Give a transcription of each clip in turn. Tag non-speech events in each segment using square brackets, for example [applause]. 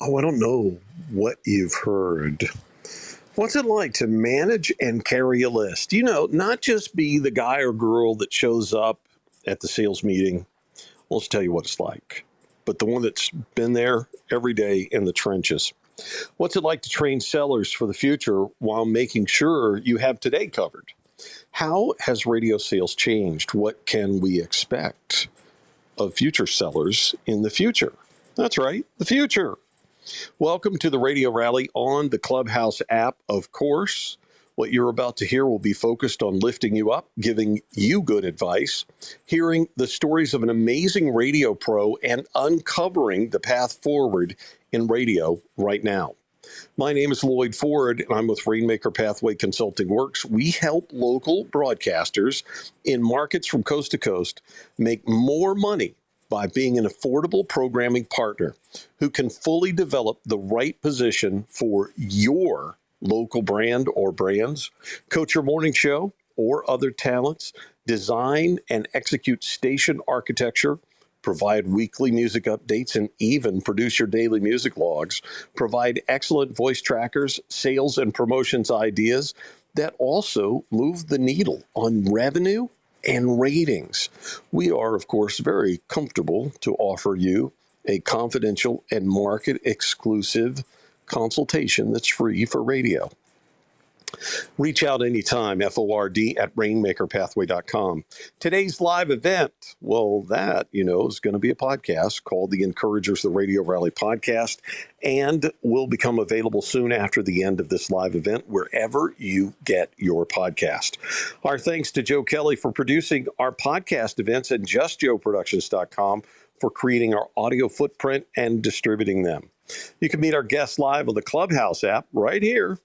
Oh, I don't know what you've heard. What's it like to manage and carry a list? You know, not just be the guy or girl that shows up at the sales meeting. Well, let's tell you what it's like, but the one that's been there every day in the trenches. What's it like to train sellers for the future while making sure you have today covered? How has radio sales changed? What can we expect of future sellers in the future? That's right, the future. Welcome to the Radio Rally on the Clubhouse app, of course. What you're about to hear will be focused on lifting you up, giving you good advice, hearing the stories of an amazing radio pro, and uncovering the path forward in radio right now. My name is Loyd Ford, and I'm with Rainmaker Pathway Consulting Works. We help local broadcasters in markets from coast to coast make more money by being an affordable programming partner who can fully develop the right position for your local brand or brands, coach your morning show or other talents, design and execute station architecture, provide weekly music updates, and even produce your daily music logs, provide excellent voice trackers, sales and promotions ideas that also move the needle on revenue and ratings. We are, of course, very comfortable to offer you a confidential and market exclusive consultation that's free for radio. Reach out anytime, FORD at rainmakerpathway.com. Today's live event, well, that, you know, is going to be a podcast called The Encouragers, the Radio Rally Podcast, and will become available soon after the end of this live event, wherever you get your podcast. Our thanks to Joe Kelley for producing our podcast events and justjoeproductions.com for creating our audio footprint and distributing them. You can meet our guests live on the Clubhouse app right here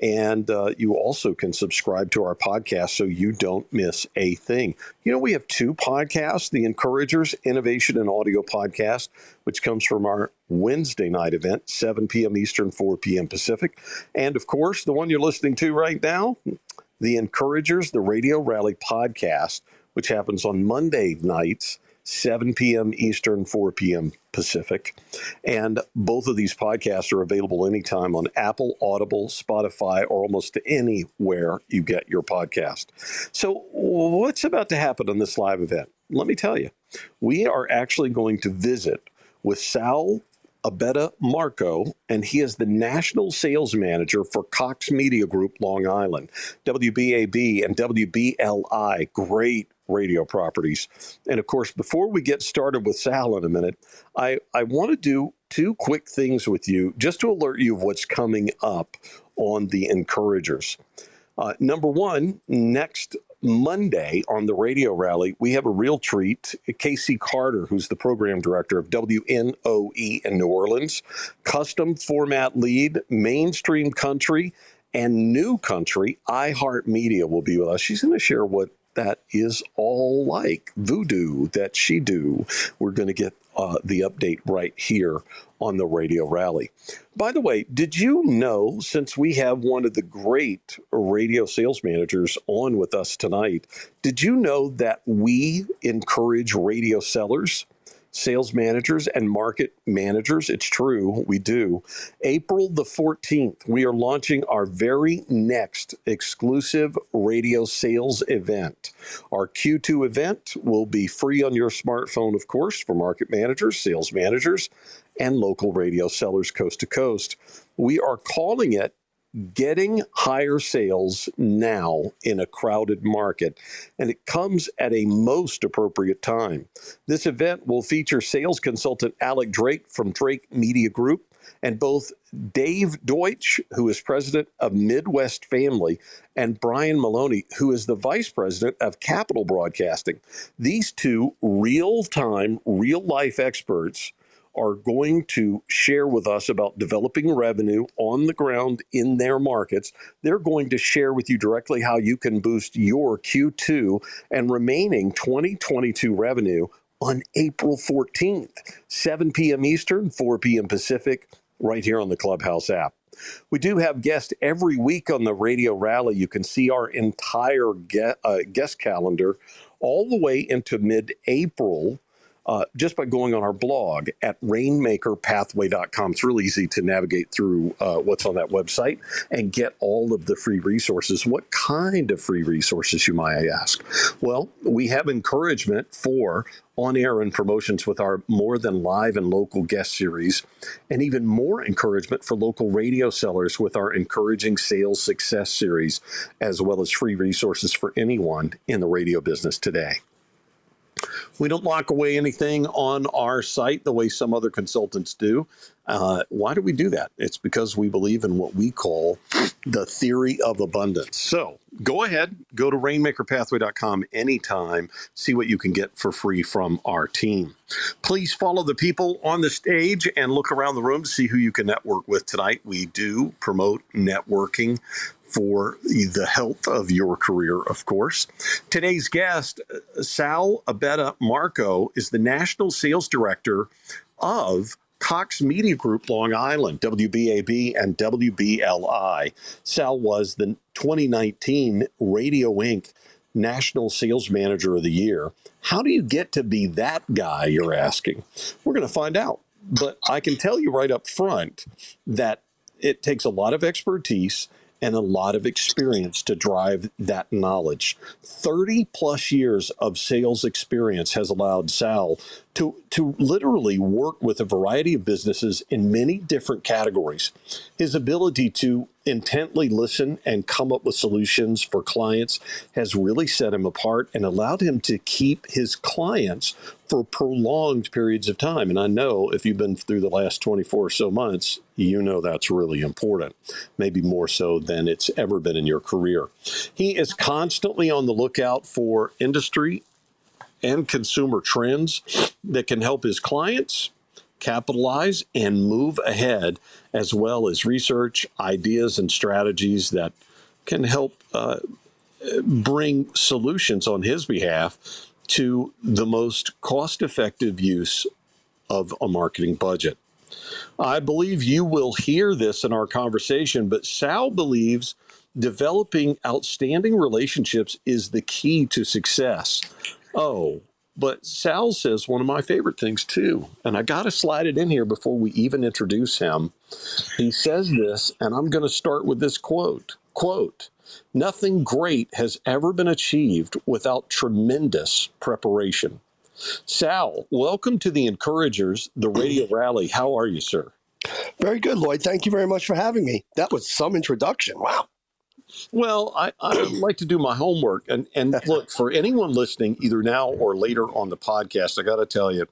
and uh, you also can subscribe to our podcast so you don't miss a thing. You know, we have two podcasts the Encouragers Innovation and Audio Podcast, which comes from our Wednesday night event, 7 p.m. Eastern, 4 p.m. Pacific. And of course, the one you're listening to right now, the Encouragers, the Radio Rally Podcast, which happens on Monday nights 7 p.m. Eastern, 4 p.m. Pacific. And both of these podcasts are available anytime on Apple, Audible, Spotify, or almost anywhere you get your podcast. So, what's about to happen on this live event? Let me tell you, we are actually going to visit with Sal Abatemarco, and he is the national sales manager for Cox Media Group Long Island, WBAB and WBLI. Great radio properties. And of course, before we get started with Sal in a minute, I, I want to do two quick things with you just to alert you of what's coming up on the Encouragers. Uh, number one, next Monday on the radio rally, we have a real treat. Casey Carter, who's the program director of WNOE in New Orleans, custom format lead, mainstream country, and new country, iHeartMedia will be with us. She's going to share what that is all like voodoo that she do. We're going to get uh, the update right here on the radio rally. By the way, did you know, since we have one of the great radio sales managers on with us tonight, did you know that we encourage radio sellers? Sales managers and market managers. It's true, we do. April the 14th, we are launching our very next exclusive radio sales event. Our Q2 event will be free on your smartphone, of course, for market managers, sales managers, and local radio sellers coast to coast. We are calling it getting higher sales now in a crowded market, and it comes at a most appropriate time. This event will feature sales consultant Alec Drake from Drake Media Group and both Dave Deutsch, who is president of Midwest Family, and Brian Maloney, who is the vice president of Capital Broadcasting. These two real time, real life experts are going to share with us about developing revenue on the ground in their markets. They're going to share with you directly how you can boost your Q2 and remaining 2022 revenue on April 14th, 7 p.m. Eastern, 4 p.m. Pacific, right here on the Clubhouse app. We do have guests every week on the radio rally. You can see our entire uh, guest calendar all the way into mid April uh, just by going on our blog at rainmakerpathway.com. It's really easy to navigate through uh, what's on that website and get all of the free resources. What kind of free resources, you might ask? Well, we have encouragement for on air and promotions with our More Than Live and Local guest series, and even more encouragement for local radio sellers with our Encouraging Sales Success series, as well as free resources for anyone in the radio business today. We don't lock away anything on our site the way some other consultants do. Uh, why do we do that? It's because we believe in what we call the theory of abundance. So go ahead, go to rainmakerpathway.com anytime, see what you can get for free from our team. Please follow the people on the stage and look around the room to see who you can network with tonight. We do promote networking for the health of your career, of course. Today's guest, Sal Abatemarco, is the National Sales Director of Cox Media Group Long Island, WBAB and WBLI. Sal was the 2019 Radio Ink National Sales Manager of the Year. How do you get to be that guy, you're asking? We're going to find out. But I can tell you right up front that it takes a lot of expertise and a lot of experience to drive that knowledge. 30 plus years of sales experience has allowed Sal to, to literally work with a variety of businesses in many different categories. His ability to intently listen and come up with solutions for clients has really set him apart and allowed him to keep his clients for prolonged periods of time. And I know if you've been through the last 24 or so months, you know that's really important, maybe more so than it's ever been in your career. He is constantly on the lookout for industry and consumer trends that can help his clients capitalize and move ahead, as well as research, ideas, and strategies that can help uh, bring solutions on his behalf to the most cost effective use of a marketing budget. I believe you will hear this in our conversation, but Sal believes developing outstanding relationships is the key to success. Oh, but Sal says one of my favorite things too, and I got to slide it in here before we even introduce him. He says this, and I'm going to start with this quote. Quote, nothing great has ever been achieved without tremendous preparation. Sal, welcome to the Encouragers, the radio rally. How are you, sir? Very good, Loyd. Thank you very much for having me. That was some introduction. Wow. Well, I, I [clears throat] like to do my homework. And, and [laughs] look, for anyone listening, either now or later on the podcast, I got to tell you,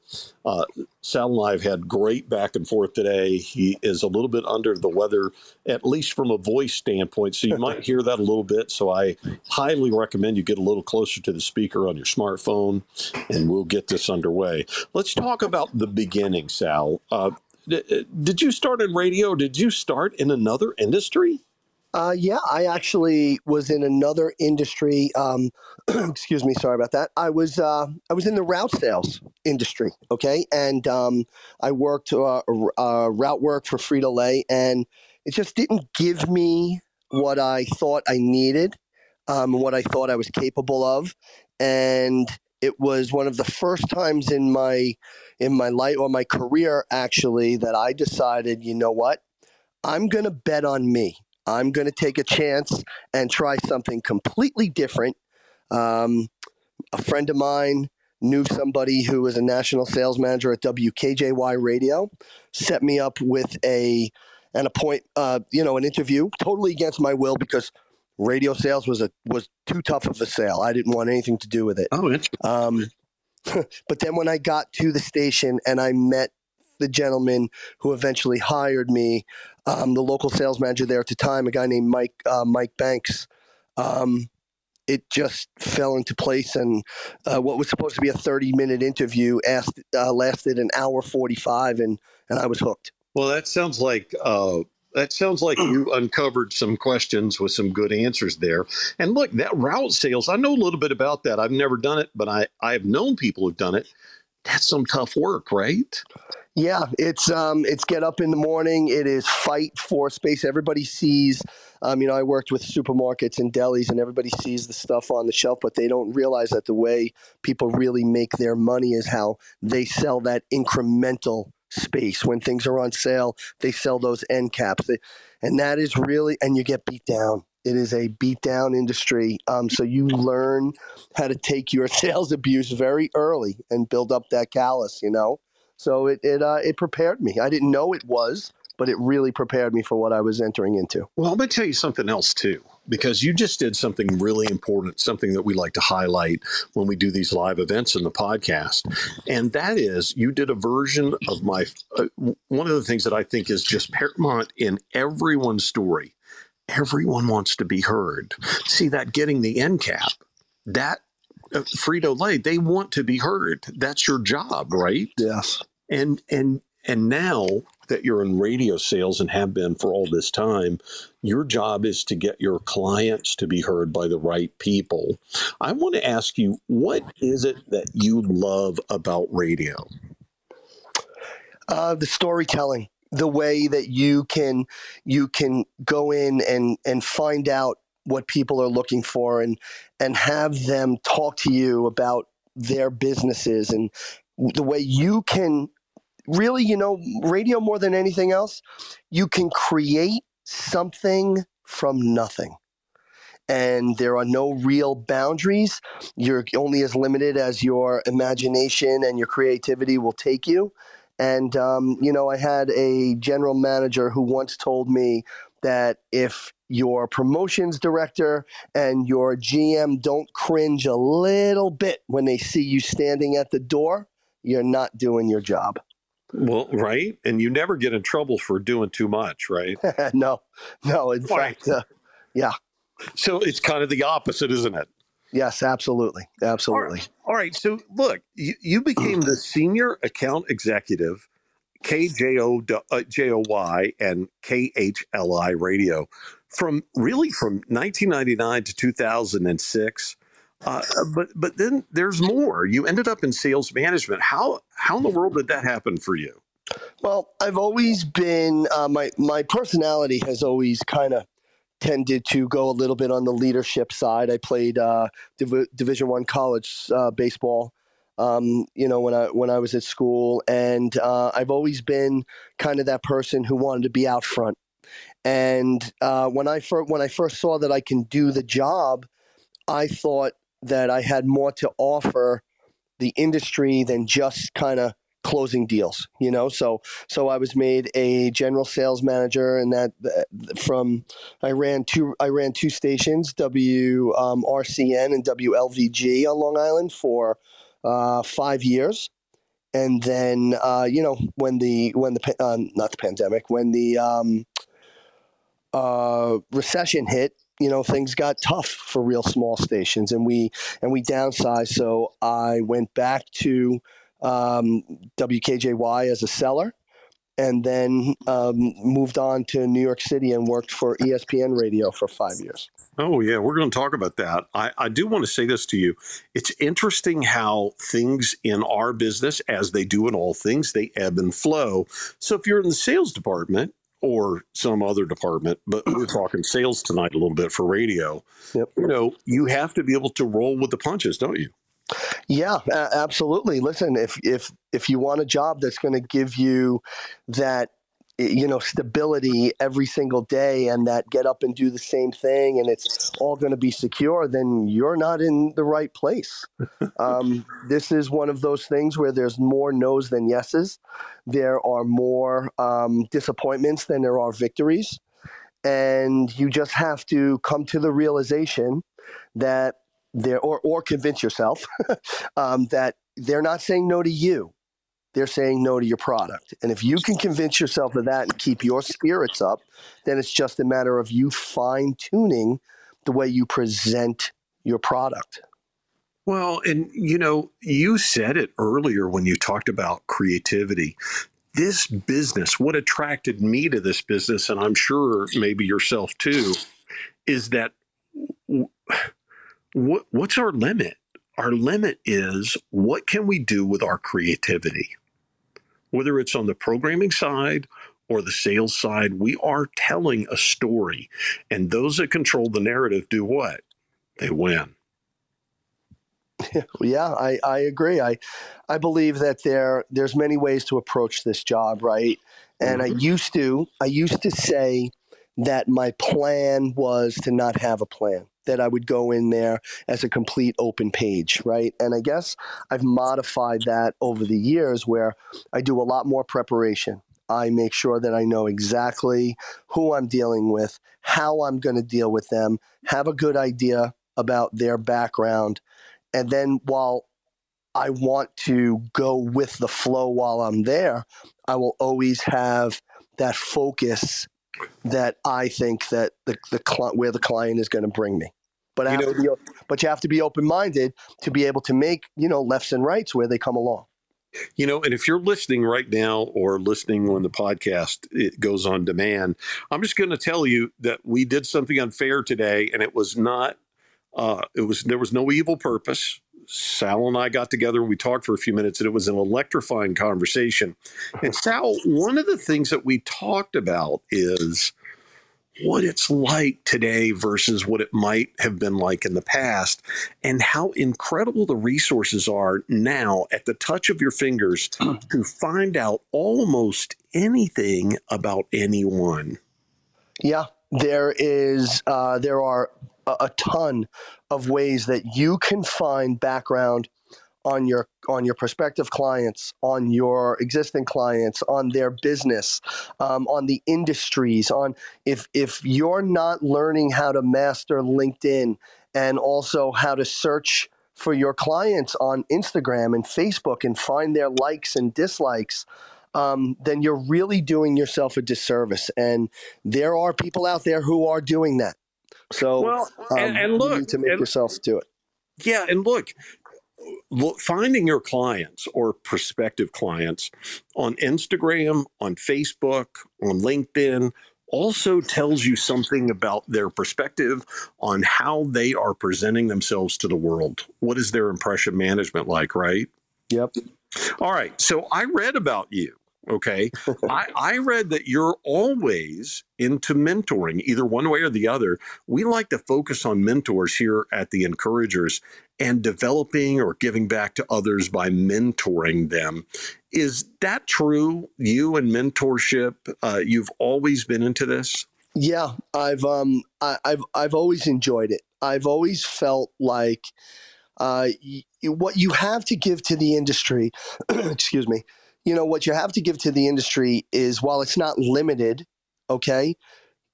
uh, Sal and I have had great back and forth today. He is a little bit under the weather, at least from a voice standpoint. So you might hear that a little bit. So I highly recommend you get a little closer to the speaker on your smartphone, and we'll get this underway. Let's talk about the beginning, Sal. Uh, did you start in radio? Did you start in another industry? Uh, yeah, I actually was in another industry. Um, [clears throat] excuse me, sorry about that. I was uh, I was in the route sales industry. Okay, and um, I worked uh, uh, route work for Frito Lay, and it just didn't give me what I thought I needed, um, what I thought I was capable of, and it was one of the first times in my in my life or my career actually that I decided, you know what, I'm going to bet on me. I'm going to take a chance and try something completely different. Um, a friend of mine knew somebody who was a national sales manager at WKJY Radio, set me up with a an appoint, uh, you know, an interview, totally against my will because radio sales was a was too tough of a sale. I didn't want anything to do with it. Oh, interesting. Um, [laughs] but then when I got to the station and I met the gentleman who eventually hired me, um, the local sales manager there at the time, a guy named Mike uh, Mike Banks. Um, it just fell into place, and uh, what was supposed to be a thirty-minute interview asked, uh, lasted an hour forty-five, and and I was hooked. Well, that sounds like uh, that sounds like you [clears throat] uncovered some questions with some good answers there. And look, that route sales, I know a little bit about that. I've never done it, but I, I have known people who've done it that's some tough work, right? Yeah, it's um, it's get up in the morning. It is fight for space. Everybody sees, um, you know, I worked with supermarkets and delis, and everybody sees the stuff on the shelf, but they don't realize that the way people really make their money is how they sell that incremental space. When things are on sale, they sell those end caps, they, and that is really, and you get beat down. It is a beat down industry. Um, so you learn how to take your [laughs] sales abuse very early and build up that callus, you know. So it it uh, it prepared me. I didn't know it was, but it really prepared me for what I was entering into. Well, I'm going to tell you something else too, because you just did something really important, something that we like to highlight when we do these live events in the podcast, and that is you did a version of my uh, one of the things that I think is just paramount in everyone's story. Everyone wants to be heard. See that getting the end cap, that uh, Frito Lay, they want to be heard. That's your job, right? Yes. And and and now that you're in radio sales and have been for all this time, your job is to get your clients to be heard by the right people. I want to ask you, what is it that you love about radio? Uh, the storytelling, the way that you can you can go in and and find out what people are looking for and and have them talk to you about their businesses and the way you can really you know radio more than anything else you can create something from nothing. And there are no real boundaries. You're only as limited as your imagination and your creativity will take you and um, you know i had a general manager who once told me that if your promotions director and your GM don't cringe a little bit when they see you standing at the door, you're not doing your job. Well, right. And you never get in trouble for doing too much, right? [laughs] no, no. In right. fact, uh, yeah. So it's kind of the opposite, isn't it? Yes, absolutely. Absolutely. All right. All right. So look, you, you became the senior account executive KJOY and KHLI radio from really from 1999 to 2006. Uh, but but then there's more. You ended up in sales management. How how in the world did that happen for you? Well, I've always been uh, my my personality has always kind of tended to go a little bit on the leadership side. I played uh, Div- Division One college uh, baseball um, you know, when I when I was at school, and uh, I've always been kind of that person who wanted to be out front. And uh, when I first when I first saw that I can do the job, I thought that I had more to offer the industry than just kind of closing deals you know so so i was made a general sales manager and that from i ran two i ran two stations wrcn um, and wlvg on long island for uh, five years, and then uh, you know when the when the uh, not the pandemic when the um, uh, recession hit, you know things got tough for real small stations, and we and we downsized. So I went back to um, WKJY as a seller, and then um, moved on to New York City and worked for ESPN Radio for five years. Oh, yeah, we're going to talk about that. I, I do want to say this to you. It's interesting how things in our business, as they do in all things, they ebb and flow. So if you're in the sales department, or some other department, but we're talking sales tonight a little bit for radio. Yep. You know, you have to be able to roll with the punches, don't you? Yeah, absolutely. Listen, if if if you want a job that's going to give you that you know stability every single day and that get up and do the same thing and it's all going to be secure then you're not in the right place. [laughs] Um, this is one of those things where there's more no's than yeses. There are more um, disappointments than there are victories. And you just have to come to the realization that there or, or convince yourself [laughs] um, that they're not saying no to you they're saying no to your product. And if you can convince yourself of that and keep your spirits up, then it's just a matter of you fine tuning the way you present your product. Well, and you know, you said it earlier when you talked about creativity. This business, what attracted me to this business, and I'm sure maybe yourself too, is that what, what's our limit? our limit is what can we do with our creativity? Whether it's on the programming side or the sales side, we are telling a story. And those that control the narrative do what? They win. [laughs] Yeah, I, I agree. I I believe that there there's many ways to approach this job, right? And mm-hmm. I used to I used to say that my plan was to not have a plan that I would go in there as a complete open page, right? And I guess I've modified that over the years where I do a lot more preparation. I make sure that I know exactly who I'm dealing with, how I'm going to deal with them, have a good idea about their background. And then while I want to go with the flow while I'm there, I will always have that focus that I think that the, the where the client is going to bring me. But I you know, be, but you have to be open minded to be able to make you know lefts and rights where they come along. You know, and if you're listening right now or listening when the podcast it goes on demand, I'm just going to tell you that we did something unfair today, and it was not. Uh, it was there was no evil purpose. Sal and I got together and we talked for a few minutes, and it was an electrifying conversation. And Sal, one of the things that we talked about is what it's like today versus what it might have been like in the past, and how incredible the resources are now at the touch of your fingers [clears throat] to find out almost anything about anyone. Yeah, there is. Uh, there are a, a ton of ways that you can find background on your on your prospective clients, on your existing clients, on their business, um, on the industries. On if if you're not learning how to master LinkedIn and also how to search for your clients on Instagram and Facebook and find their likes and dislikes. Um, then you're really doing yourself a disservice. And there are people out there who are doing that. So, well, um, and, and look, you need to make and, yourself do it. Yeah, and look, finding your clients or prospective clients on Instagram, on Facebook, on LinkedIn also tells you something about their perspective on how they are presenting themselves to the world. What is their impression management like, right? Yep. All right. So I read about you. Okay. [laughs] I, I read that you're always into mentoring, either one way or the other. We like to focus on mentors here at the Encouragers and developing or giving back to others by mentoring them. Is that true? You and mentorship, uh, you've always been into this? Yeah, I've um, I, have I've always enjoyed it. I've always felt like uh, y- what you have to give to the industry. [clears throat] excuse me. You know what you have to give to the industry is while it's not limited, okay,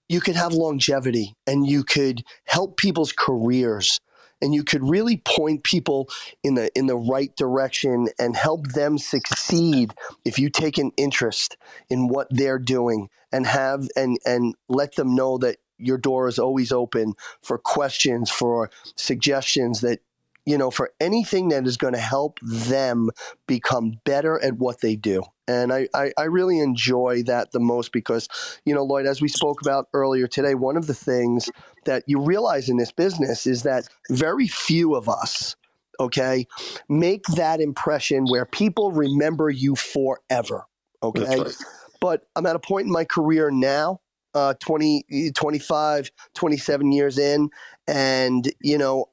you could have longevity and you could help people's careers and you could really point people in the in the right direction and help them succeed if you take an interest in what they're doing and have and and let them know that your door is always open for questions for suggestions that you know, for anything that is going to help them become better at what they do. And I, I, I, really enjoy that the most because, you know, Loyd, as we spoke about earlier today, one of the things that you realize in this business is that very few of us, okay, make that impression where people remember you forever. Okay. Right. But I'm at a point in my career now uh, 20, 25, 27 years in. And, you know,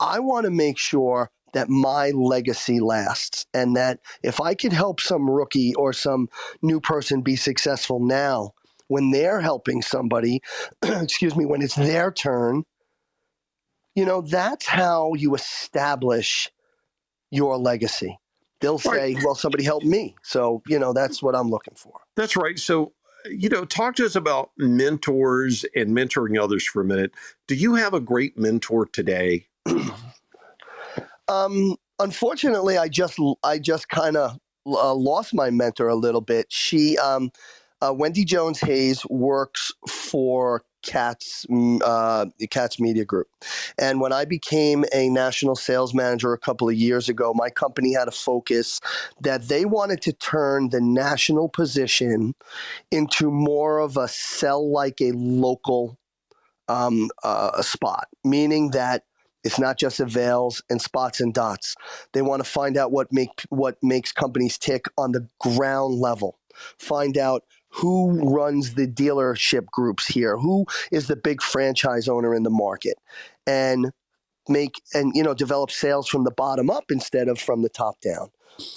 I want to make sure that my legacy lasts and that if I could help some rookie or some new person be successful now, when they're helping somebody, [clears throat] excuse me, when it's their turn, you know, that's how you establish your legacy. They'll say, right. well, somebody helped me. So, you know, that's what I'm looking for. That's right. So, you know, talk to us about mentors and mentoring others for a minute. Do you have a great mentor today [clears throat] um, unfortunately, I just I just kind of uh, lost my mentor a little bit. She, um, uh, Wendy Jones Hayes, works for Katz uh, Katz Media Group, and when I became a national sales manager a couple of years ago, my company had a focus that they wanted to turn the national position into more of a sell like a local um, uh, a spot, meaning that It's not just avails and spots and dots. They want to find out what make what makes companies tick on the ground level. Find out who runs the dealership groups here, who is the big franchise owner in the market, and make and you know develop sales from the bottom up instead of from the top down.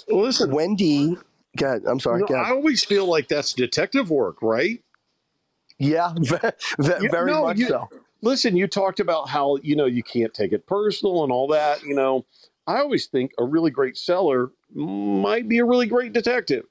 Well, listen, Wendy, go ahead. I'm sorry. you know, go I always feel like that's detective work, right? Yeah, [laughs] ve- ve- Yeah, very no, much you- so. Listen, you talked about how you know you can't take it personal and all that. You know, I always think a really great seller might be a really great detective.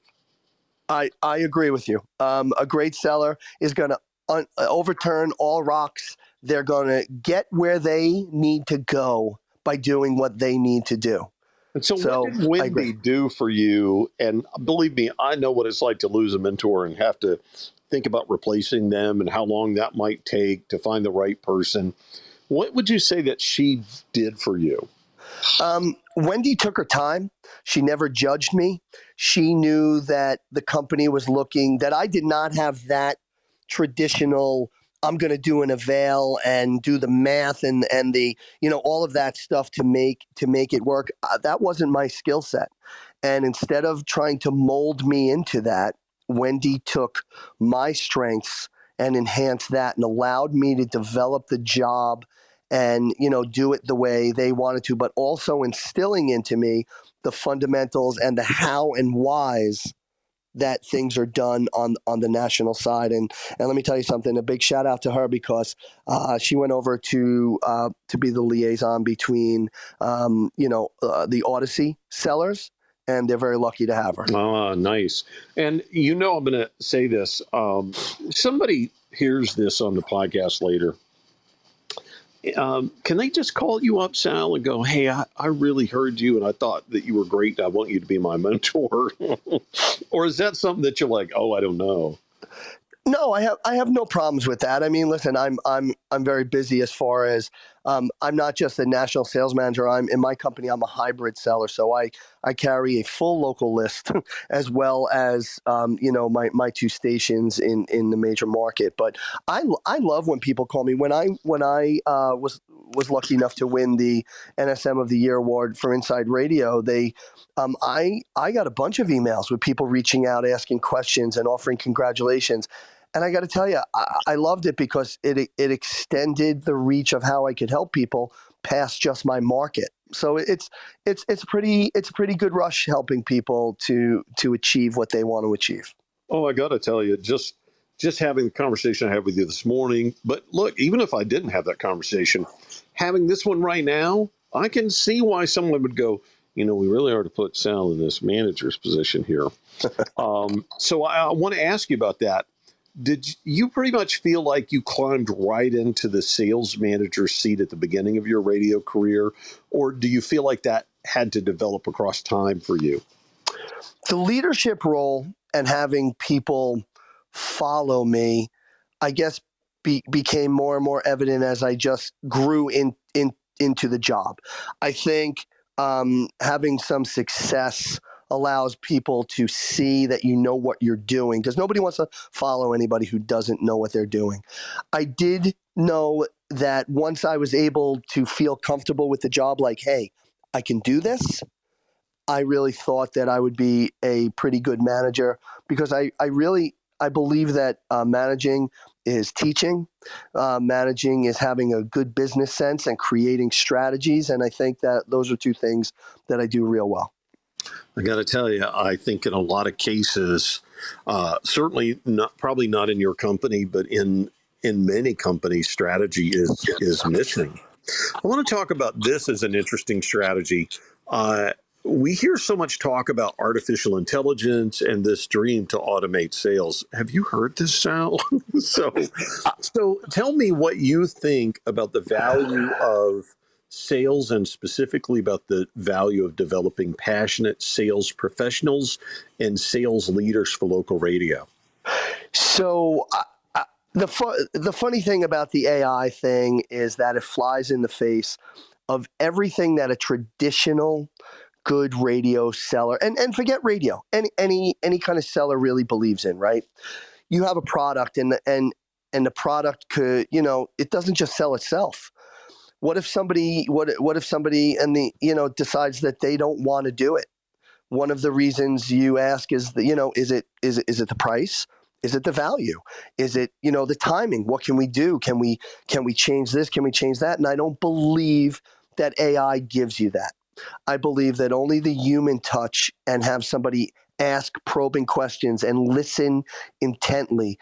I, I agree with you. Um, a great seller is going to un- overturn all rocks. They're going to get where they need to go by doing what they need to do. And so, So, what did Wendy do for you? And believe me, I know what it's like to lose a mentor and have to think about replacing them and how long that might take to find the right person. What would you say that she did for you? Um, Wendy took her time. She never judged me. She knew that the company was looking, that I did not have that traditional, I'm going to do an avail and do the math and, and the, you know, all of that stuff to make, to make it work. Uh, that wasn't my skill set. And instead of trying to mold me into that, Wendy took my strengths and enhanced that and allowed me to develop the job and you know do it the way they wanted to but also instilling into me the fundamentals and the how and whys that things are done on on the national side. And and let me tell you something a big shout out to her because uh, she went over to uh, to be the liaison between um, you know uh, the Audacy sellers and they're very lucky to have her Ah, nice. And you know, I'm going to say this. Um, somebody hears this on the podcast later. Um, can they just call you up, Sal, and go, "Hey, I, I really heard you, and I thought that you were great. I want you to be my [laughs] mentor," or is that something that you're like, "Oh, I don't know"? No, I have I have no problems with that. I mean, listen, I'm I'm I'm very busy as far as um, I'm not just a national sales manager. I'm in my company. I'm a hybrid seller, so I I carry a full local list [laughs] as well as um, you know my my two stations in in the major market. But I I love when people call me when I when I uh, was was lucky enough to win the NSM of the Year award for Inside Radio. They um, I I got a bunch of emails with people reaching out, asking questions, and offering congratulations. And I got to tell you, I, I loved it because it it extended the reach of how I could help people past just my market. So it's it's it's pretty it's a pretty good rush helping people to to achieve what they want to achieve. Oh, I got to tell you, just just having the conversation I had with you this morning. But look, even if I didn't have that conversation, having this one right now, I can see why someone would go. You know, we really are to put Sal in this manager's position here. [laughs] um, so I, I want to ask you about that. Did you pretty much feel like you climbed right into the sales manager seat at the beginning of your radio career, or do you feel like that had to develop across time for you? the leadership role and having people follow me, I guess, be, became more and more evident as I just grew in, in into the job. I think um, having some success allows people to see that you know what you're doing because nobody wants to follow anybody who doesn't know what they're doing. I did know that once I was able to feel comfortable with the job, like, hey, I can do this. I really thought that I would be a pretty good manager because I, I really I believe that uh, managing is teaching, uh, managing is having a good business sense and creating strategies, and I think that those are two things that I do real well. I got to tell you, I think in a lot of cases, uh, certainly not probably not in your company, but in in many companies, strategy is is missing. I want to talk about this as an interesting strategy. Uh, we hear so much talk about artificial intelligence and this dream to automate sales. Have you heard this, Sal? [laughs] so, so tell me what you think about the value of sales and specifically about the value of developing passionate sales professionals and sales leaders for local radio. So uh, the fu- the funny thing about the AI thing is that it flies in the face of everything that a traditional good radio seller and, and forget radio any any any kind of seller really believes in right you have a product and and and the product could you know it doesn't just sell itself what if somebody what what if somebody and the you know decides that they don't want to do it? One of the reasons you ask is the you know is it is it is it the price? Is it the value? Is it you know the timing? What can we do? Can we can we change this? Can we change that? And i don't believe that ai gives you that. I believe that only the human touch and have somebody ask probing questions and listen intently.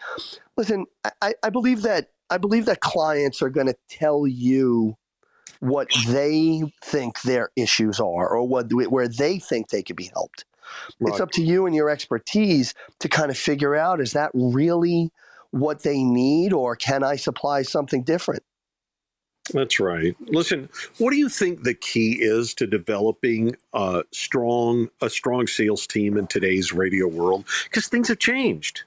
Listen i, I believe that i believe that clients are going to tell you what they think their issues are or what where they think they could be helped. Right. It's up to you and your expertise to kind of figure out is that really what they need or can I supply something different? That's right. Listen, what do you think the key is to developing a strong a strong sales team in today's radio world? Because things have changed.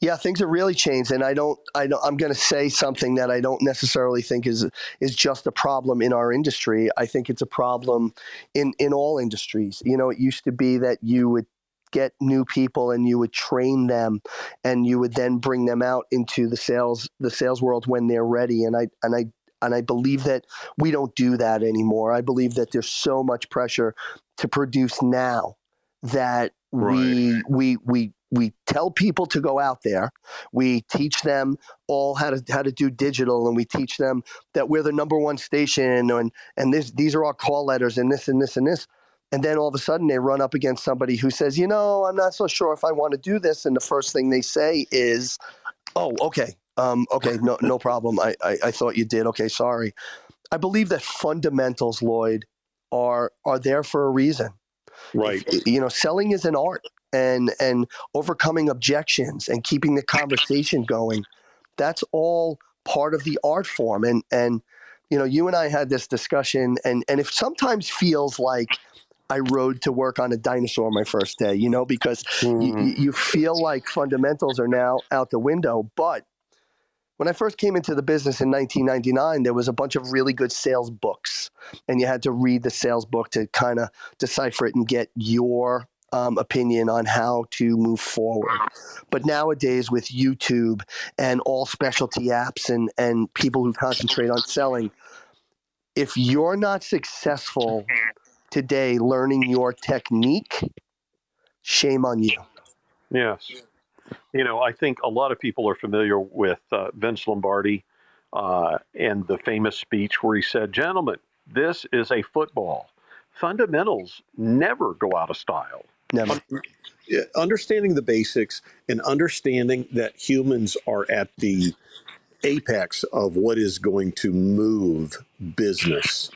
Yeah, things have really changed, and I don't. I don't, I'm going to say something that I don't necessarily think is is just a problem in our industry. I think it's a problem in in all industries. You know, it used to be that you would get new people and you would train them and you would then bring them out into the sales the sales world when they're ready and i and i and i believe that we don't do that anymore i believe that there's so much pressure to produce now that right. we we we we tell people to go out there. We teach them all how to how to do digital, and we teach them that we're the number one station, and and this these are our call letters, and this and this and this. And then all of a sudden they run up against somebody who says, you know, I'm not so sure if I want to do this. And the first thing they say is, oh, okay, um, okay, no, no problem. I, I, I thought you did. Okay, sorry. I believe that fundamentals, Loyd, are are there for a reason. Right. You know, selling is an art and and overcoming objections and keeping the conversation going that's all part of the art form and and you know you and i had this discussion and and if sometimes feels like i rode to work on a dinosaur my first day you know because mm-hmm. you, you feel like fundamentals are now out the window but when I first came into the business in 1999, there was a bunch of really good sales books, and you had to read the sales book to kind of decipher it and get your um, opinion on how to move forward. But nowadays, with YouTube and all specialty apps and, and people who concentrate on selling, if you're not successful today learning your technique, shame on you. Yes. You know, I think a lot of people are familiar with uh, Vince Lombardi uh, and the famous speech where he said, Gentlemen, this is a football. Fundamentals never go out of style. Never. Understanding the basics and understanding that humans are at the apex of what is going to move business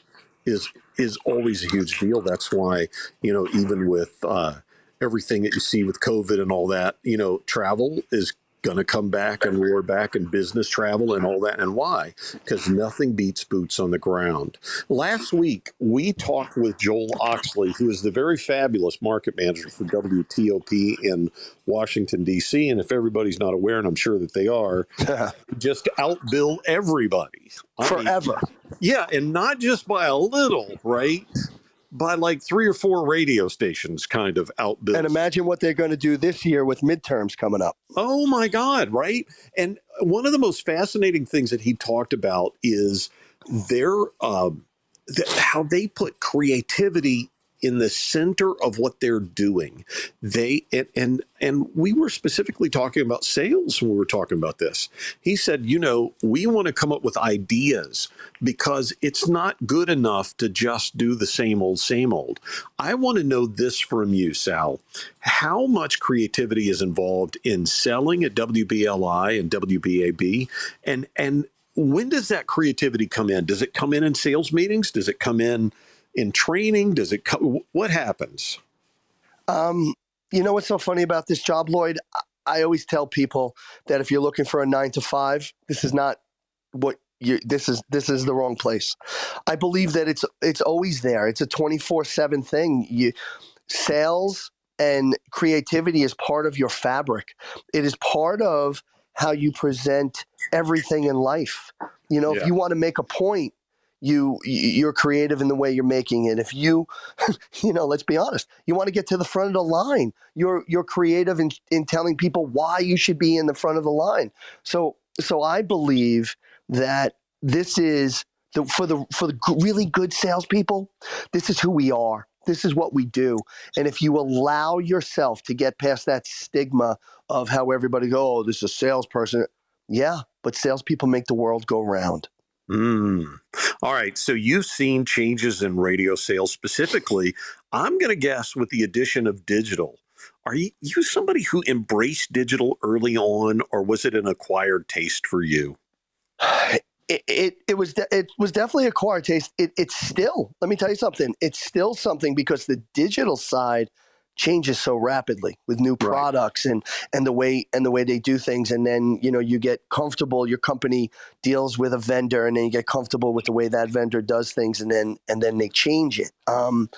is is always a huge deal. That's why you know even with uh, everything that you see with COVID and all that, you know, travel is going to come back and roar back in business travel and all that. And why? Because nothing beats boots on the ground. Last week, we talked with Joel Oxley, who is the very fabulous market manager for WTOP in Washington, D.C. And if everybody's not aware, and I'm sure that they are, just outbill everybody. Forever. I mean, yeah, and not just by a little, right? By like three or four radio stations kind of outbuilt. And imagine what they're going to do this year with midterms coming up. Oh my God, right? And one of the most fascinating things that he talked about is their um, th- how they put creativity in the center of what they're doing. They and, and and we were specifically talking about sales when we were talking about this. He said, you know, we want to come up with ideas because it's not good enough to just do the same old, same old. I want to know this from you, Sal. How much creativity is involved in selling at WBLI and WBAB, and and when does that creativity come in? Does it come in in sales meetings? Does it come in in training? Does it come? What happens? Um, you know what's so funny about this job, Loyd? I always tell people that if you're looking for a nine to five, this is not what you this is this is the wrong place. I believe that it's it's always there. It's a 24/7 thing. You sales and creativity is part of your fabric. It is part of how you present everything in life. You know, yeah. if you want to make a point, you you're creative in the way you're making it if you [laughs] you know let's be honest you want to get to the front of the line you're you're creative in, in telling people why you should be in the front of the line so so i believe that this is the, for the for the really good salespeople, this is who we are. This is what we do. And if you allow yourself to get past that stigma of how everybody go, oh, this is a salesperson. Yeah, but salespeople make the world go round. Mm. All right. So you've seen changes in radio sales specifically. I'm going to guess with the addition of digital. Are you, you somebody who embraced digital early on, or was it an acquired taste for you? It, it, it was de- it was definitely acquired taste. It, it's still let me tell you something. It's still something because the digital side changes so rapidly with new products right. and and the way and the way they do things. And then you know you get comfortable your company deals with a vendor and then you get comfortable with the way that vendor does things and then and then they change it. Um,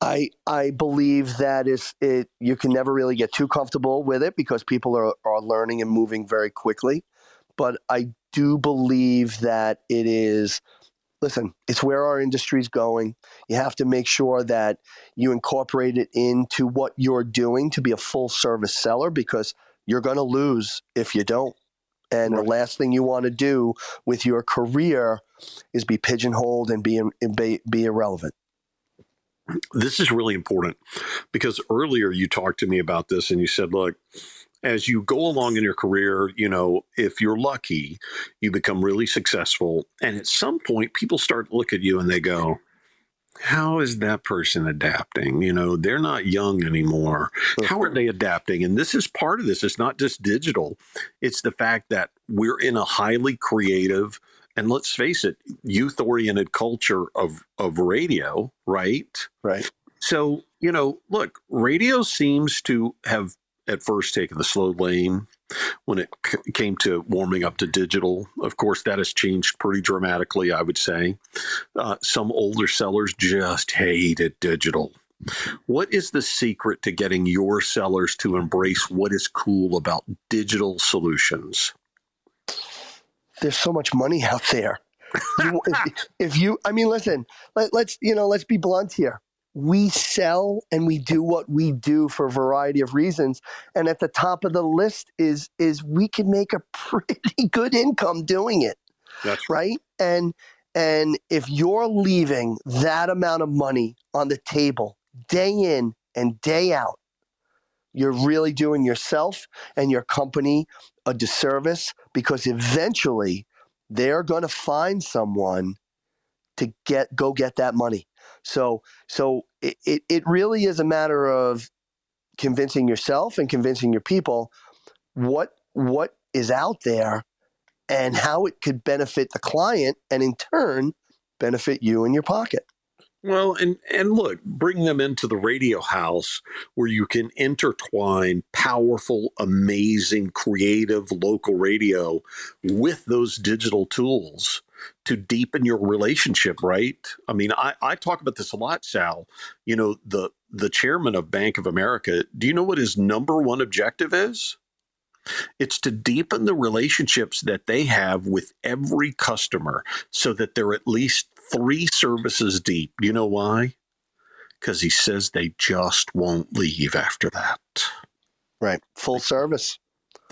I I believe that is it you can never really get too comfortable with it because people are, are learning and moving very quickly. But I do believe that it is listen, it's where our industry is going. You have to make sure that you incorporate it into what you're doing to be a full service seller because you're going to lose if you don't. And right. the last thing you want to do with your career is be pigeonholed and be, be, be irrelevant. This is really important because earlier you talked to me about this and you said, look, as you go along in your career, you know, if you're lucky, you become really successful. And at some point, people start to look at you and they go, how is that person adapting? You know, they're not young anymore. How are they adapting? And this is part of this. It's not just digital, it's the fact that we're in a highly creative, and let's face it, youth oriented culture of, of radio, right? Right. So, you know, look, radio seems to have at first taken the slow lane when it c- came to warming up to digital. Of course, that has changed pretty dramatically, I would say. Uh, some older sellers just hated digital. What is the secret to getting your sellers to embrace what is cool about digital solutions? There's so much money out there. you, if, [laughs] if, you, I mean, listen, let, let's, you know, let's be blunt here we sell and we do what we do for a variety of reasons. And at the top of the list is is we can make a [laughs] pretty good income doing it that's right. and and if you're leaving that amount of money on the table day in and day out you're really doing yourself and your company a disservice because eventually they're going to find someone to get go get that money so so it, it, it really is a matter of convincing yourself and convincing your people what what is out there and how it could benefit the client and in turn benefit you in your pocket. Well, and and look, bring them into the radio house where you can intertwine powerful, amazing, creative local radio with those digital tools to deepen your relationship, right? I mean, I, I talk about this a lot, Sal. You know, the the chairman of Bank of America, do you know what his number one objective is? It's to deepen the relationships that they have with every customer so that they're at least three services deep. You know why? Because he says they just won't leave after that. Right. Full service.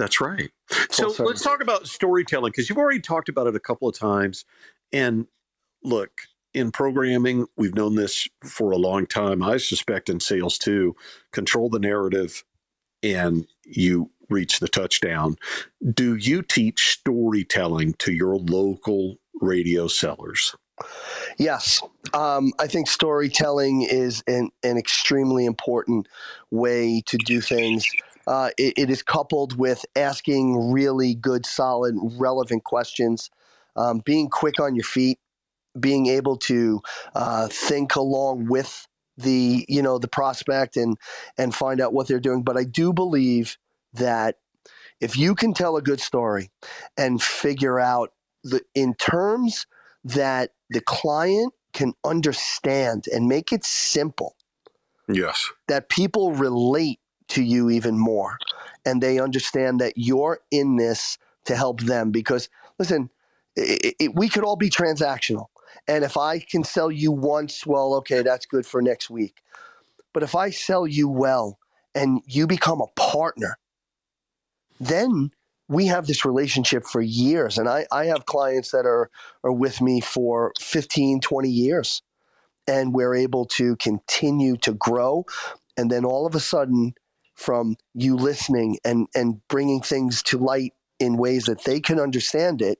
That's right. So let's talk about storytelling because you've already talked about it a couple of times. And look, in programming, we've known this for a long time. I suspect in sales too. Control the narrative and you reach the touchdown. Do you teach storytelling to your local radio sellers? Yes, um, I think storytelling is an, an extremely important way to do things. Uh, it, it is coupled with asking really good, solid, relevant questions, um, being quick on your feet, being able to uh, think along with the you know the prospect and and find out what they're doing. But I do believe that if you can tell a good story and figure out the in terms that the client can understand and make it simple. Yes. That people relate to you even more and they understand that you're in this to help them because listen, it, it, we could all be transactional. And if I can sell you once, well, okay, that's good for next week. But if I sell you well and you become a partner, then we have this relationship for years and I, I have clients that are are with me for 15 20 years and we're able to continue to grow and then all of a sudden from you listening and and bringing things to light in ways that they can understand it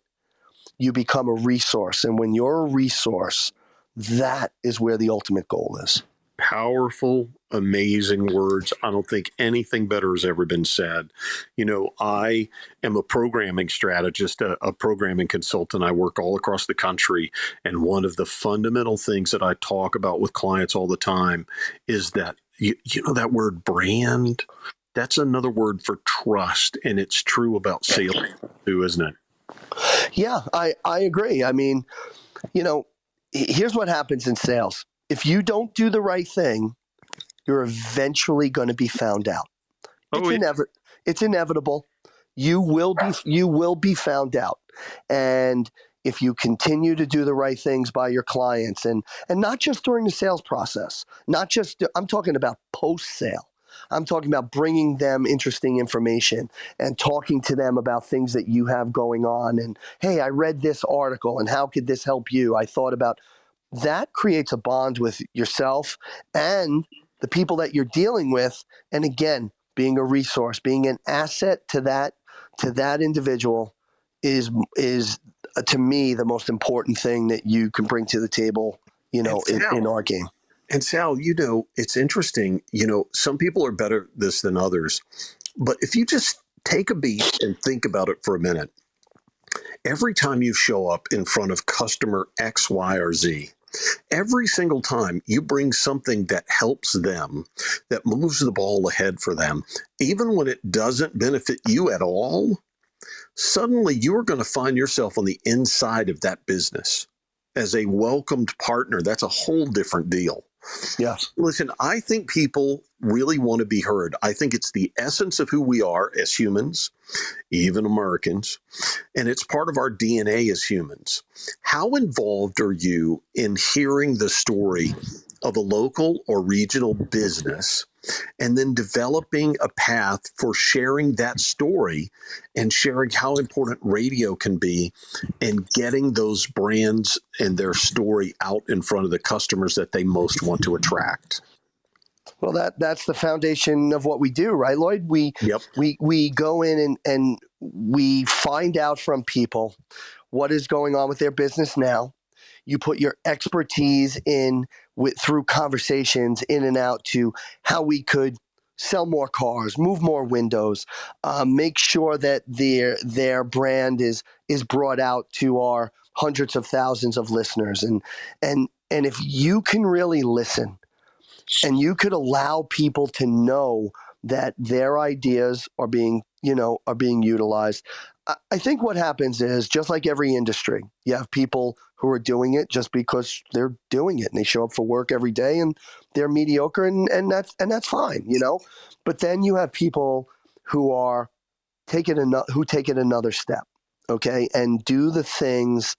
you become a resource and when you're a resource that is where the ultimate goal is powerful, amazing words. I don't think anything better has ever been said. You know, I am a programming strategist, a, a, programming consultant. I work all across the country. And one of the fundamental things that I talk about with clients all the time is that, you, you know, that word brand, that's another word for trust. And it's true about sales [clears throat] too, isn't it? Yeah, I, I agree. I mean, you know, here's what happens in sales if you don't do the right thing, you're eventually going to be found out. Oh, it's, inev- it's inevitable. You will be you will be found out. And if you continue to do the right things by your clients and and not just during the sales process, not just I'm talking about post sale. I'm talking about bringing them interesting information and talking to them about things that you have going on and hey, I read this article and how could this help you? I thought about that creates a bond with yourself and the people that you're dealing with and again being a resource being an asset to that to that individual is is to me the most important thing that you can bring to the table you know in, in, our game. And sal you know it's interesting you know some people are better at this than others but if you just take a beat and think about it for a minute every time you show up in front of customer x y or z Every single time you bring something that helps them, that moves the ball ahead for them, even when it doesn't benefit you at all, suddenly you are going to find yourself on the inside of that business as a welcomed partner. That's a whole different deal. Yes. Listen, I think people really want to be heard. I think it's the essence of who we are as humans, even Americans, and it's part of our DNA as humans. How involved are you in hearing the story of a local or regional business and then developing a path for sharing that story and sharing how important radio can be and getting those brands and their story out in front of the customers that they most want to attract. Well, that that's the foundation of what we do, right, Loyd? We yep. we we go in and, and we find out from people what is going on with their business now. You put your expertise in with through conversations in and out to how we could sell more cars, move more windows, uh, make sure that their their brand is is brought out to our hundreds of thousands of listeners, and and and if you can really listen, and you could allow people to know that their ideas are being you know are being utilized. I think what happens is just like every industry, you have people who are doing it just because they're doing it and they show up for work every day and they're mediocre and, and that's and that's fine, you know. But then you have people who are taking another who take it another step, okay, and do the things.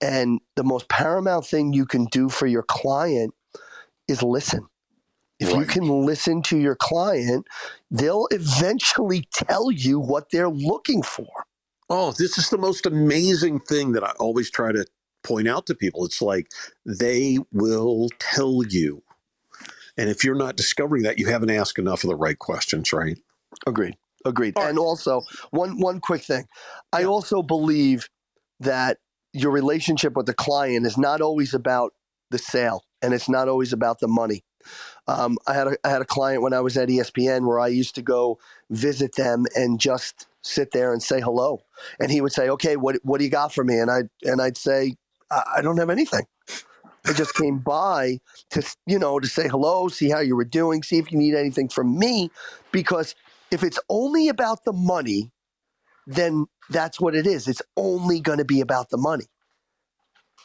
And the most paramount thing you can do for your client is listen. If you can listen to your client, they'll eventually tell you what they're looking for. Oh, this is the most amazing thing that I always try to point out to people. It's like they will tell you. And if you're not discovering that, you haven't asked enough of the right questions, right? Agreed. Agreed. And also, one one quick thing. Yeah. I also believe that your relationship with the client is not always about the sale and it's not always about the money. Um, I had a, I had a client when I was at ESPN where I used to go visit them and just sit there and say hello. And he would say, "Okay, what what do you got for me?" And I and I'd say, I, I don't have anything. I just came by to you know to say hello, see how you were doing, see if you need anything from me, because if it's only about the money, then that's what it is. It's only going to be about the money.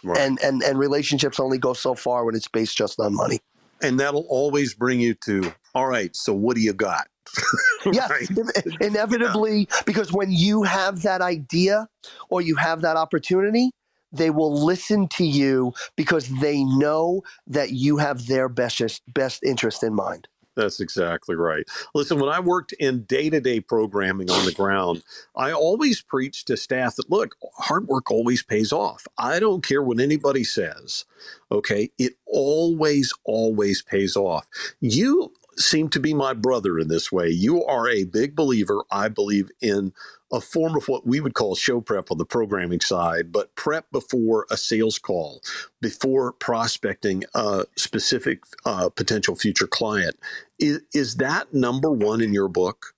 Right. And and and relationships only go so far when it's based just on money. And that'll always bring you to, all right, so what do you got? [laughs] yes, right. inevitably, yeah. because when you have that idea or you have that opportunity, they will listen to you because they know that you have their best best interest in mind. That's exactly right. Listen, when I worked in day to day programming on the ground, I always preached to staff that look, hard work always pays off. I don't care what anybody says. Okay. It always, always pays off. You seem to be my brother in this way. You are a big believer, I believe, in a form of what we would call show prep on the programming side, but prep before a sales call, before prospecting a specific uh, potential future client. Is, is that number one in your book?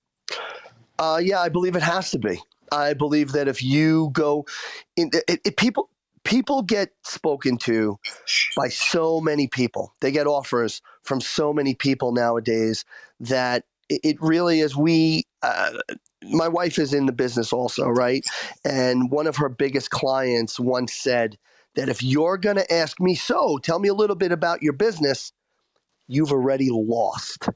Uh, yeah, I believe it has to be. I believe that if you go in, it, it, people people get spoken to by so many people. They get offers from so many people nowadays that it really is. We, uh, my wife is in the business also, right? And one of her biggest clients once said that if you're going to ask me, so tell me a little bit about your business, you've already lost.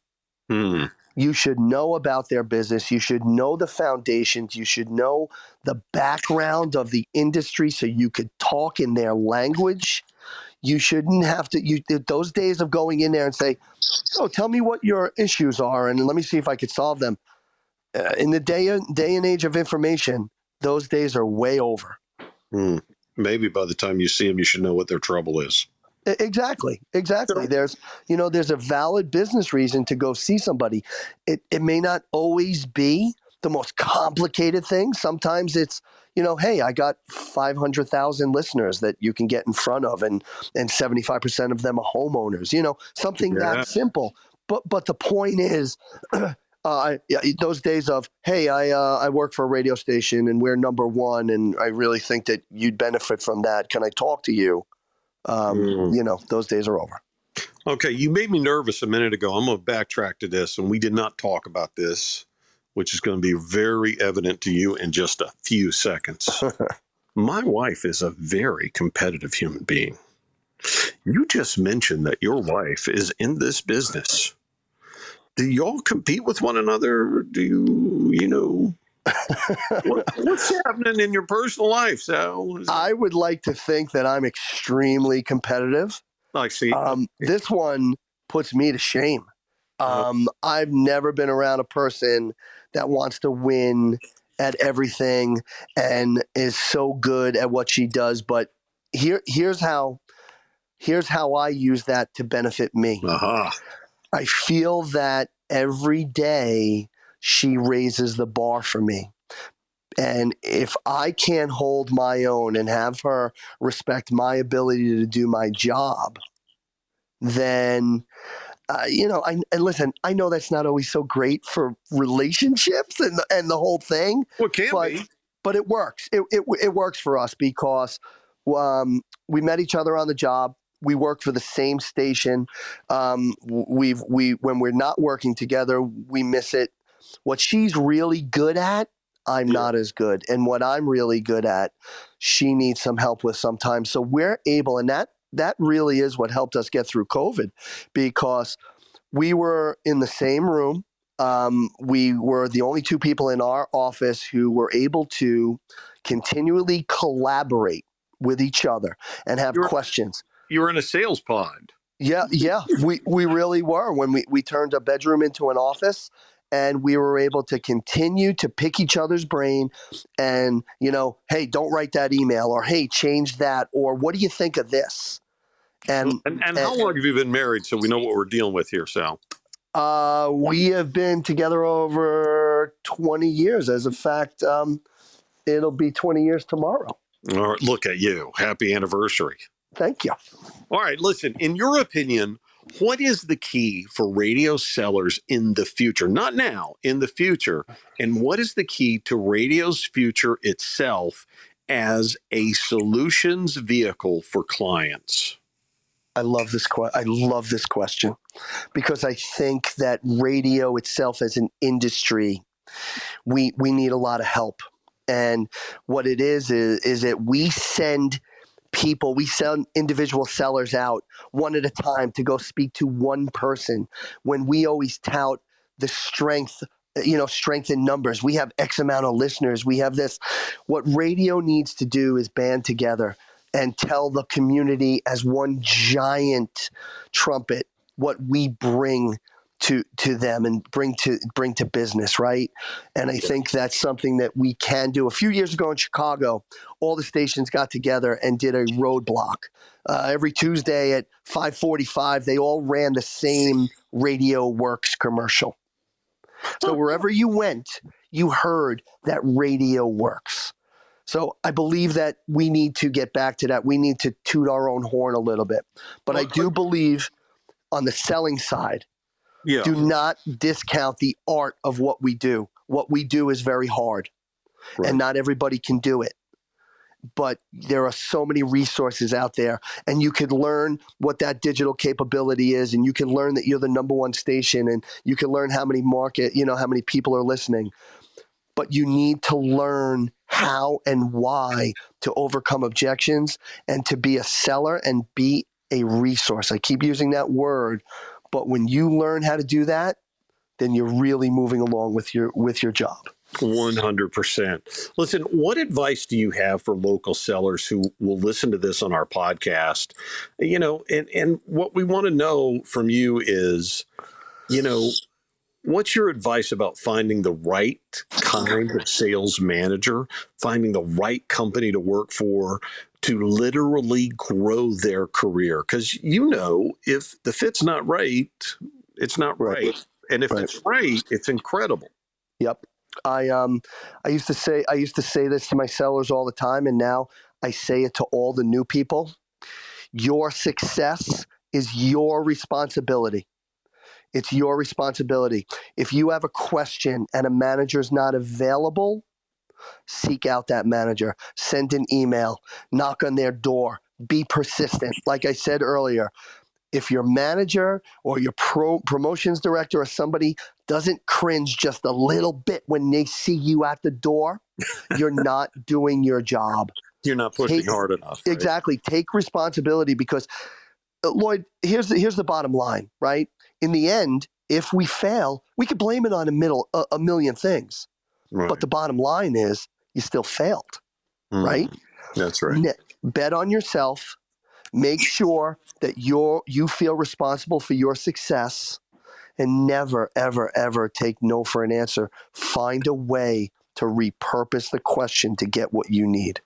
Hmm. You should know about their business. You should know the foundations. You should know the background of the industry so you could talk in their language. You shouldn't have to, you, those days of going in there and say, Oh, tell me what your issues are and let me see if I could solve them. Uh, in the day, day and age of information, those days are way over. Hmm. Maybe by the time you see them, you should know what their trouble is. Exactly. Exactly. There's, you know, there's a valid business reason to go see somebody. It, it may not always be the most complicated thing. Sometimes it's, you know, hey, I got 500,000 listeners that you can get in front of and and 75% of them are homeowners, you know, something yeah. that simple. But but the point is [clears throat] uh, yeah, those days of hey, I uh, I work for a radio station and we're number one, and I really think that you'd benefit from that. Can I talk to you? um, mm. you know, those days are over. Okay, you made me nervous a minute ago. I'm going to backtrack to this, and we did not talk about this, which is going to be very evident to you in just a few seconds. [laughs] My wife is a very competitive human being. You just mentioned that your wife is in this business. Do y'all compete with one another? Do you, you know, what, what's happening in your personal life, Sal? I would like to think that I'm extremely competitive. I see. Um, this one puts me to shame. Uh-huh. Um, I've never been around a person that wants to win at everything and is so good at what she does. But here, here's how, here's how I use that to benefit me. Uh-huh. I feel that every day she raises the bar for me. And if I can't hold my own and have her respect my ability to do my job, then uh, you know, I, and listen, I know that's not always so great for relationships and the, and the whole thing. Well, can but, be, but it works. It, it it works for us because um, we met each other on the job. We work for the same station. Um, we've we when we're not working together, we miss it what she's really good at, I'm yeah. not as good. And what I'm really good at, she needs some help with sometimes. So we're able, and that that really is what helped us get through COVID because we were in the same room. Um, we were the only two people in our office who were able to continually collaborate with each other and have you're, questions. You were in a sales pod. Yeah, yeah, we, we really were. When we, we turned a bedroom into an office, and we were able to continue to pick each other's brain and you know hey don't write that email or hey change that or what do you think of this and and, and, and how long have you been married so we know what we're dealing with here sal uh, we have been together over 20 years as a fact um, it'll be 20 years tomorrow all right look at you happy anniversary thank you all right listen in your opinion what is the key for radio sellers in the future? Not now, in the future. And what is the key to radio's future itself as a solutions vehicle for clients? I love this que- I love this question because I think that radio itself as an industry we we need a lot of help. And what it is is is that we send people, we send individual sellers out one at a time to go speak to one person when we always tout the strength you know strength in numbers. We have x amount of listeners. We have this. What radio needs to do is band together and tell the community as one giant trumpet what we bring to to them and bring to bring to business, right? And I think that's something that we can do. A few years ago in Chicago, all the stations got together and did a roadblock. Uh, every Tuesday at 5:45, they all ran the same Radio Works commercial. So wherever you went, you heard that radio works. So I believe that we need to get back to that. We need to toot our own horn a little bit. But I do believe on the selling side, Yeah. do not discount the art of what we do. What we do is very hard, Right. and not everybody can do it. But there are so many resources out there, and you can learn what that digital capability is, and you can learn that you're the number one station, and you can learn how many market, you know, how many people are listening. But you need to learn how and why to overcome objections and to be a seller and be a resource. I keep using that word, but when you learn how to do that, then you're really moving along with your with your job. 100%. Listen, what advice do you have for local sellers who will listen to this on our podcast? You know, and, and what we want to know from you is, you know, what's your advice about finding the right kind of sales manager, finding the right company to work for to literally grow their career? Because you know, if the fit's not right, it's not Right. right. And if Right. it's right, it's incredible. Yep. I um I used to say I used to say this to my sellers all the time and now I say it to all the new people. Your success is your responsibility. It's your responsibility. If you have a question and a manager's not available, seek out that manager. Send an email, knock on their door, be persistent. Like I said earlier, if your manager or your pro- promotions director or somebody doesn't cringe just a little bit when they see you at the door, [laughs] you're not doing your job. You're not pushing Take- hard enough. right? Exactly. Take responsibility because uh, Loyd, here's the, here's the bottom line, right? In the end, if we fail, we could blame it on a middle a, a million things. Right. But the bottom line is you still failed. Mhm. right? That's right. Ne- bet on yourself. Make sure that you're you feel responsible for your success and never ever ever take no for an answer. Find a way to repurpose the question to get what you need.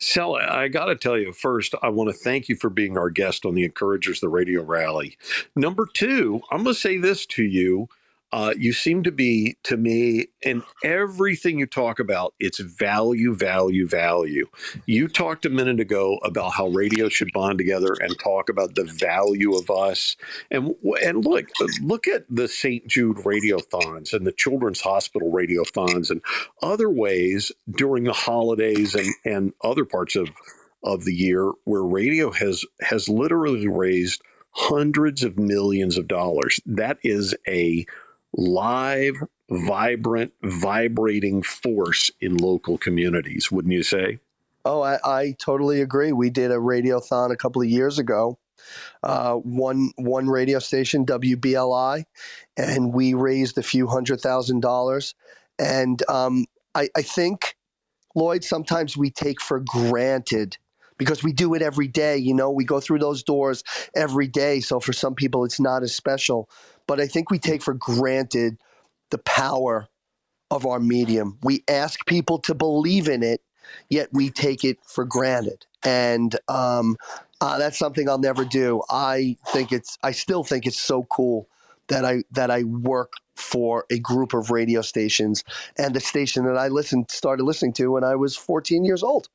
Sal, I got to tell you, first, I want to thank you for being our guest on the Encouragers the Radio Rally. Number two, I'm going to say this to you. Uh, you seem to be, to me, in everything you talk about, it's value, value, value. You talked a minute ago about how radio should bond together and talk about the value of us. And and look, look at the St. Jude radiothons and the Children's Hospital radiothons and other ways during the holidays and, and other parts of, of the year where radio has has literally raised hundreds of millions of dollars. That is a live, vibrant, vibrating force in local communities, wouldn't you say? Oh, I, I totally agree. We did a radiothon a couple of years ago. Uh, one one radio station, WBLI, and we raised a few hundred thousand dollars. And um, I, I think, Loyd, sometimes we take for granted because we do it every day. You know, we go through those doors every day. So for some people, it's not as special. But I think we take for granted the power of our medium. We ask people to believe in it, yet we take it for granted. And um, uh, that's something I'll never do. I think it's, I still think it's so cool that I that I work for a group of radio stations and the station that I listened started listening to when I was 14 years old.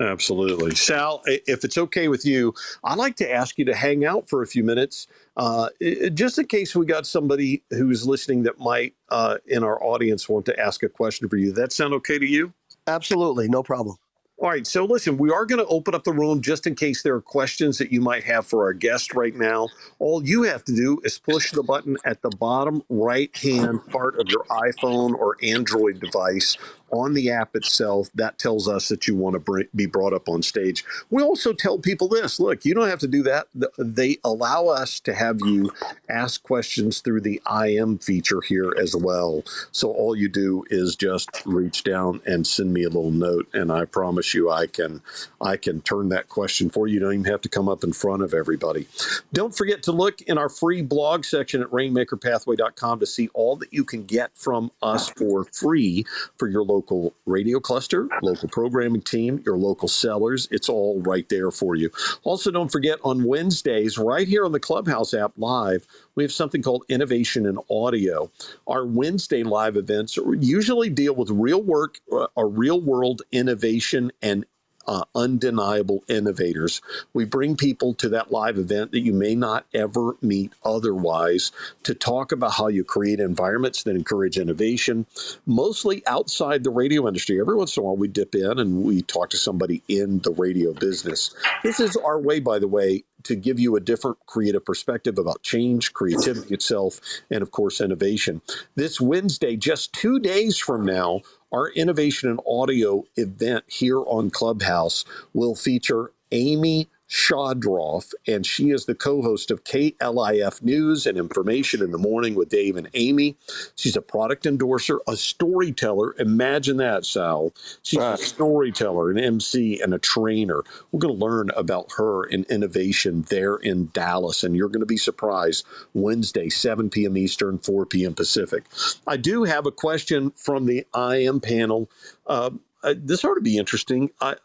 Absolutely. Sal, if it's okay with you, I'd like to ask you to hang out for a few minutes, uh, just in case we got somebody who's listening that might, uh, in our audience, want to ask a question for you. That sound okay to you? Absolutely, no problem. All right. So, listen, we are going to open up the room just in case there are questions that you might have for our guest right now. All you have to do is push the button at the bottom right hand part of your iPhone or Android device on the app itself. That tells us that you want to bring, be brought up on stage. We also tell people this look, you don't have to do that. They allow us to have you ask questions through the IM feature here as well. So all you do is just reach down and send me a little note, and I promise you I can I can turn that question for you. You don't even have to come up in front of everybody. Don't forget to look in our free blog section at rainmakerpathway.com to see all that you can get from us for free for your local radio cluster, local programming team, your local sellers. It's all right there for you. Also, don't forget on Wednesdays, right here on the Clubhouse app live, we have something called Innovation in Audio. Our Wednesday live events usually deal with real work, uh, a real world innovation and uh, undeniable innovators. We bring people to that live event that you may not ever meet otherwise to talk about how you create environments that encourage innovation, mostly outside the radio industry. Every once in a while, we dip in and we talk to somebody in the radio business. This is our way, by the way, to give you a different creative perspective about change, creativity itself, and of course, innovation. This Wednesday, just two days from now, our Innovation in Audio event here on Clubhouse will feature Amy Chodroff, and she is the co host of KLIF News and Information in the Morning with Dave and Amy. She's a product endorser, a storyteller. Imagine that, Sal. She's a storyteller, an MC, and a trainer. We're going to learn about her and innovation there in Dallas, and you're going to be surprised Wednesday, 7 p.m. Eastern, 4 p.m. Pacific. I do have a question from the IM panel. Uh, uh, this ought to be interesting. I,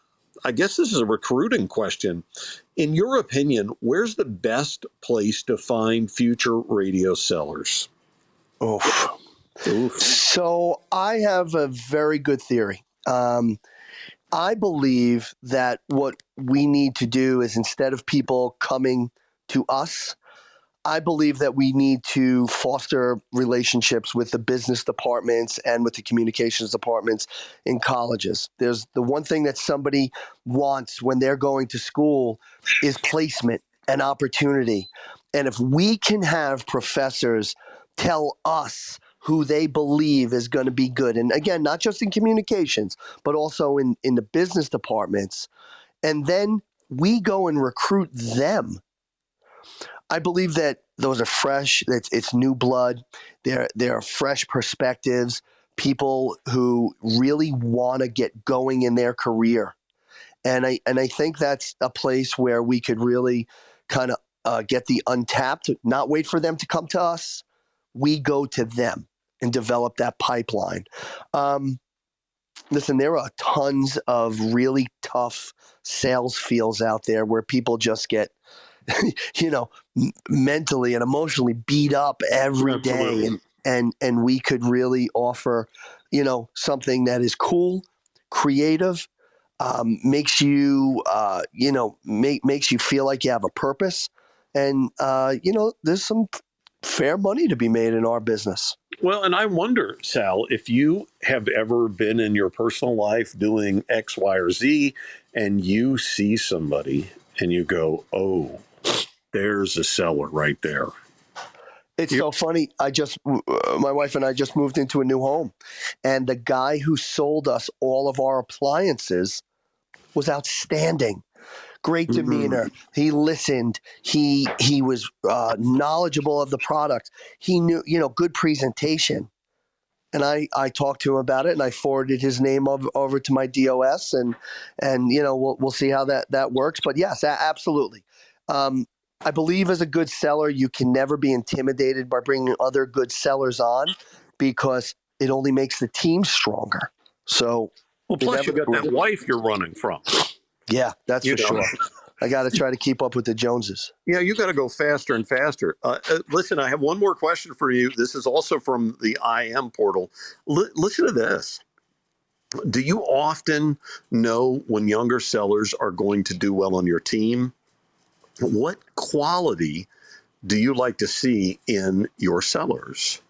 I guess this is a recruiting question. In your opinion, where's the best place to find future radio sellers? Oof. Oof. So I have a very good theory. Um, I believe that what we need to do is instead of people coming to us, I believe that we need to foster relationships with the business departments and with the communications departments in colleges. There's the one thing that somebody wants when they're going to school is placement and opportunity. And if we can have professors tell us who they believe is going to be good, and again, not just in communications, but also in, in the business departments, and then we go and recruit them I believe that those are fresh. It's, it's new blood. They're they're fresh perspectives. People who really want to get going in their career, and I and I think that's a place where we could really kind of uh, get the untapped. Not wait for them to come to us. We go to them and develop that pipeline. Um, listen, there are tons of really tough sales fields out there where people just get [laughs] you know, mentally and emotionally beat up every Absolutely. day, and, and and we could really offer, you know, something that is cool, creative, um, makes you, uh, you know, make, makes you feel like you have a purpose, and uh, you know, there's some fair money to be made in our business. Well, and I wonder, Sal, if you have ever been in your personal life doing X, Y, or Z, and you see somebody and you go, "Oh, there's a seller right there. It's yep. so funny. I just, uh, my wife and I just moved into a new home, and the guy who sold us all of our appliances was outstanding. Great mm-hmm. demeanor. Mm-hmm. He listened. He he was uh, knowledgeable of the product. He knew, you know, good presentation. And I, I talked to him about it, and I forwarded his name over, over to my DOS, and and you know we'll we'll see how that that works. But yes, absolutely. Um, I believe as a good seller, you can never be intimidated by bringing other good sellers on because it only makes the team stronger. So, well, plus you got that wife you're running from. Yeah, that's you for know. sure. I got to try to keep up with the Joneses. Yeah, you got to go faster and faster. Uh, uh, listen, I have one more question for you. This is also from the IM portal. L- listen to this. Do you often know when younger sellers are going to do well on your team? What quality do you like to see in your sellers?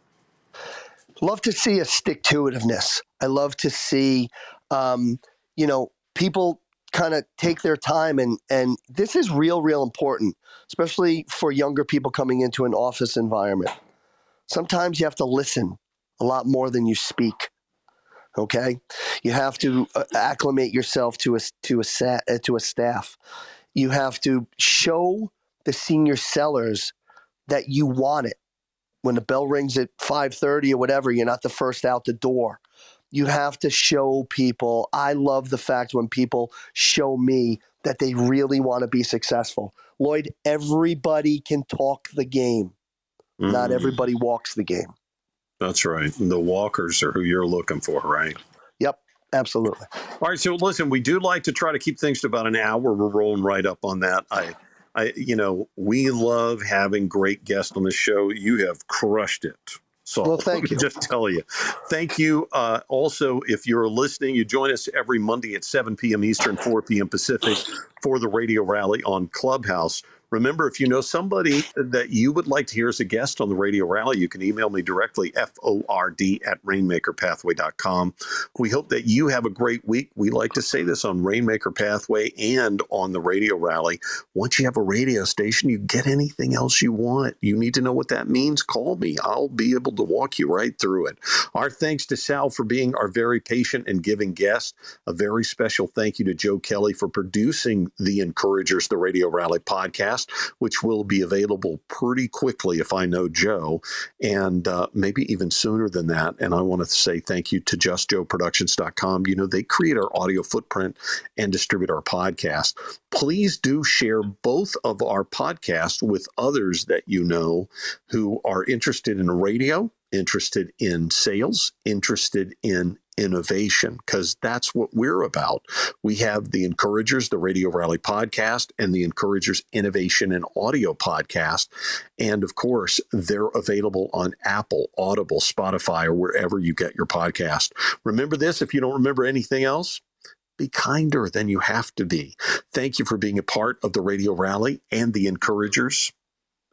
Love to see a stick to itiveness. I love to see, um, you know, people kind of take their time and and this is real, real important, especially for younger people coming into an office environment. Sometimes you have to listen a lot more than you speak. Okay, you have to uh, acclimate yourself to a to a set uh, to a staff. You have to show the senior sellers that you want it. When the bell rings at five thirty or whatever, you're not the first out the door. You have to show people. I love the fact when people show me that they really want to be successful. Loyd, everybody can talk the game. Mm. Not everybody walks the game. That's right. The walkers are who you're looking for, right? Absolutely. All right. So listen, we do like to try to keep things to about an hour. We're rolling right up on that. I, I, you know, we love having great guests on the show. You have crushed it. So well, thank [laughs] you. Just tell you, thank you. Uh, also, if you're listening, you join us every Monday at 7 p.m. Eastern, 4 p.m. Pacific for the radio rally on Clubhouse. Remember, if you know somebody that you would like to hear as a guest on the radio rally, you can email me directly, FORD at rainmakerpathway.com. We hope that you have a great week. We like to say this on Rainmaker Pathway and on the radio rally. Once you have a radio station, you get anything else you want. You need to know what that means. Call me. I'll be able to walk you right through it. Our thanks to Sal for being our very patient and giving guest. A very special thank you to Joe Kelley for producing the Encouragers, the radio rally podcast podcast, which will be available pretty quickly if I know Joe, and uh, maybe even sooner than that. And I want to say thank you to justjoeproductions.com. You know, they create our audio footprint and distribute our podcast. Please do share both of our podcasts with others that you know who are interested in radio interested in sales, interested in innovation, because that's what we're about. We have the Encouragers, the Radio Rally podcast, and the Encouragers Innovation and Audio podcast. And of course, they're available on Apple, Audible, Spotify, or wherever you get your podcast. Remember this if you don't remember anything else be kinder than you have to be. Thank you for being a part of the Radio Rally and the Encouragers,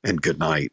and good night.